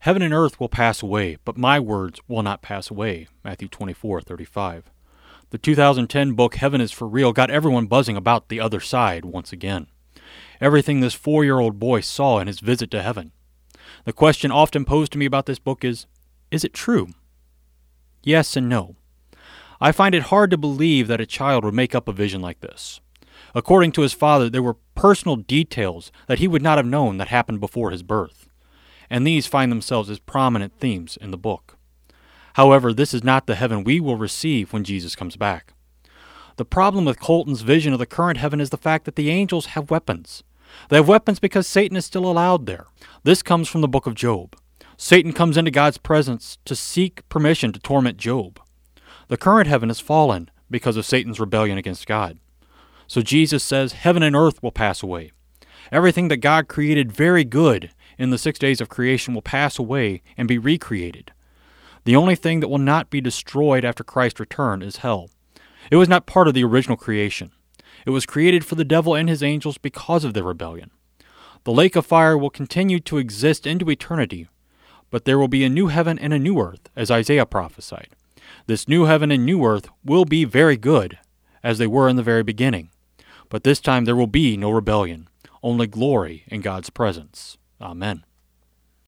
Heaven and earth will pass away, but my words will not pass away. Matthew 24:35. The 2010 book Heaven is for Real got everyone buzzing about the other side once again. Everything this 4-year-old boy saw in his visit to heaven. The question often posed to me about this book is is it true? Yes and no. I find it hard to believe that a child would make up a vision like this. According to his father, there were personal details that he would not have known that happened before his birth and these find themselves as prominent themes in the book. However, this is not the heaven we will receive when Jesus comes back. The problem with Colton's vision of the current heaven is the fact that the angels have weapons. They have weapons because Satan is still allowed there. This comes from the book of Job. Satan comes into God's presence to seek permission to torment Job. The current heaven has fallen because of Satan's rebellion against God. So Jesus says, Heaven and earth will pass away. Everything that God created very good in the six days of creation will pass away and be recreated. The only thing that will not be destroyed after Christ's return is hell. It was not part of the original creation. It was created for the devil and his angels because of their rebellion. The lake of fire will continue to exist into eternity, but there will be a new heaven and a new earth, as Isaiah prophesied. This new heaven and new earth will be very good, as they were in the very beginning. But this time there will be no rebellion, only glory in God's presence. Amen.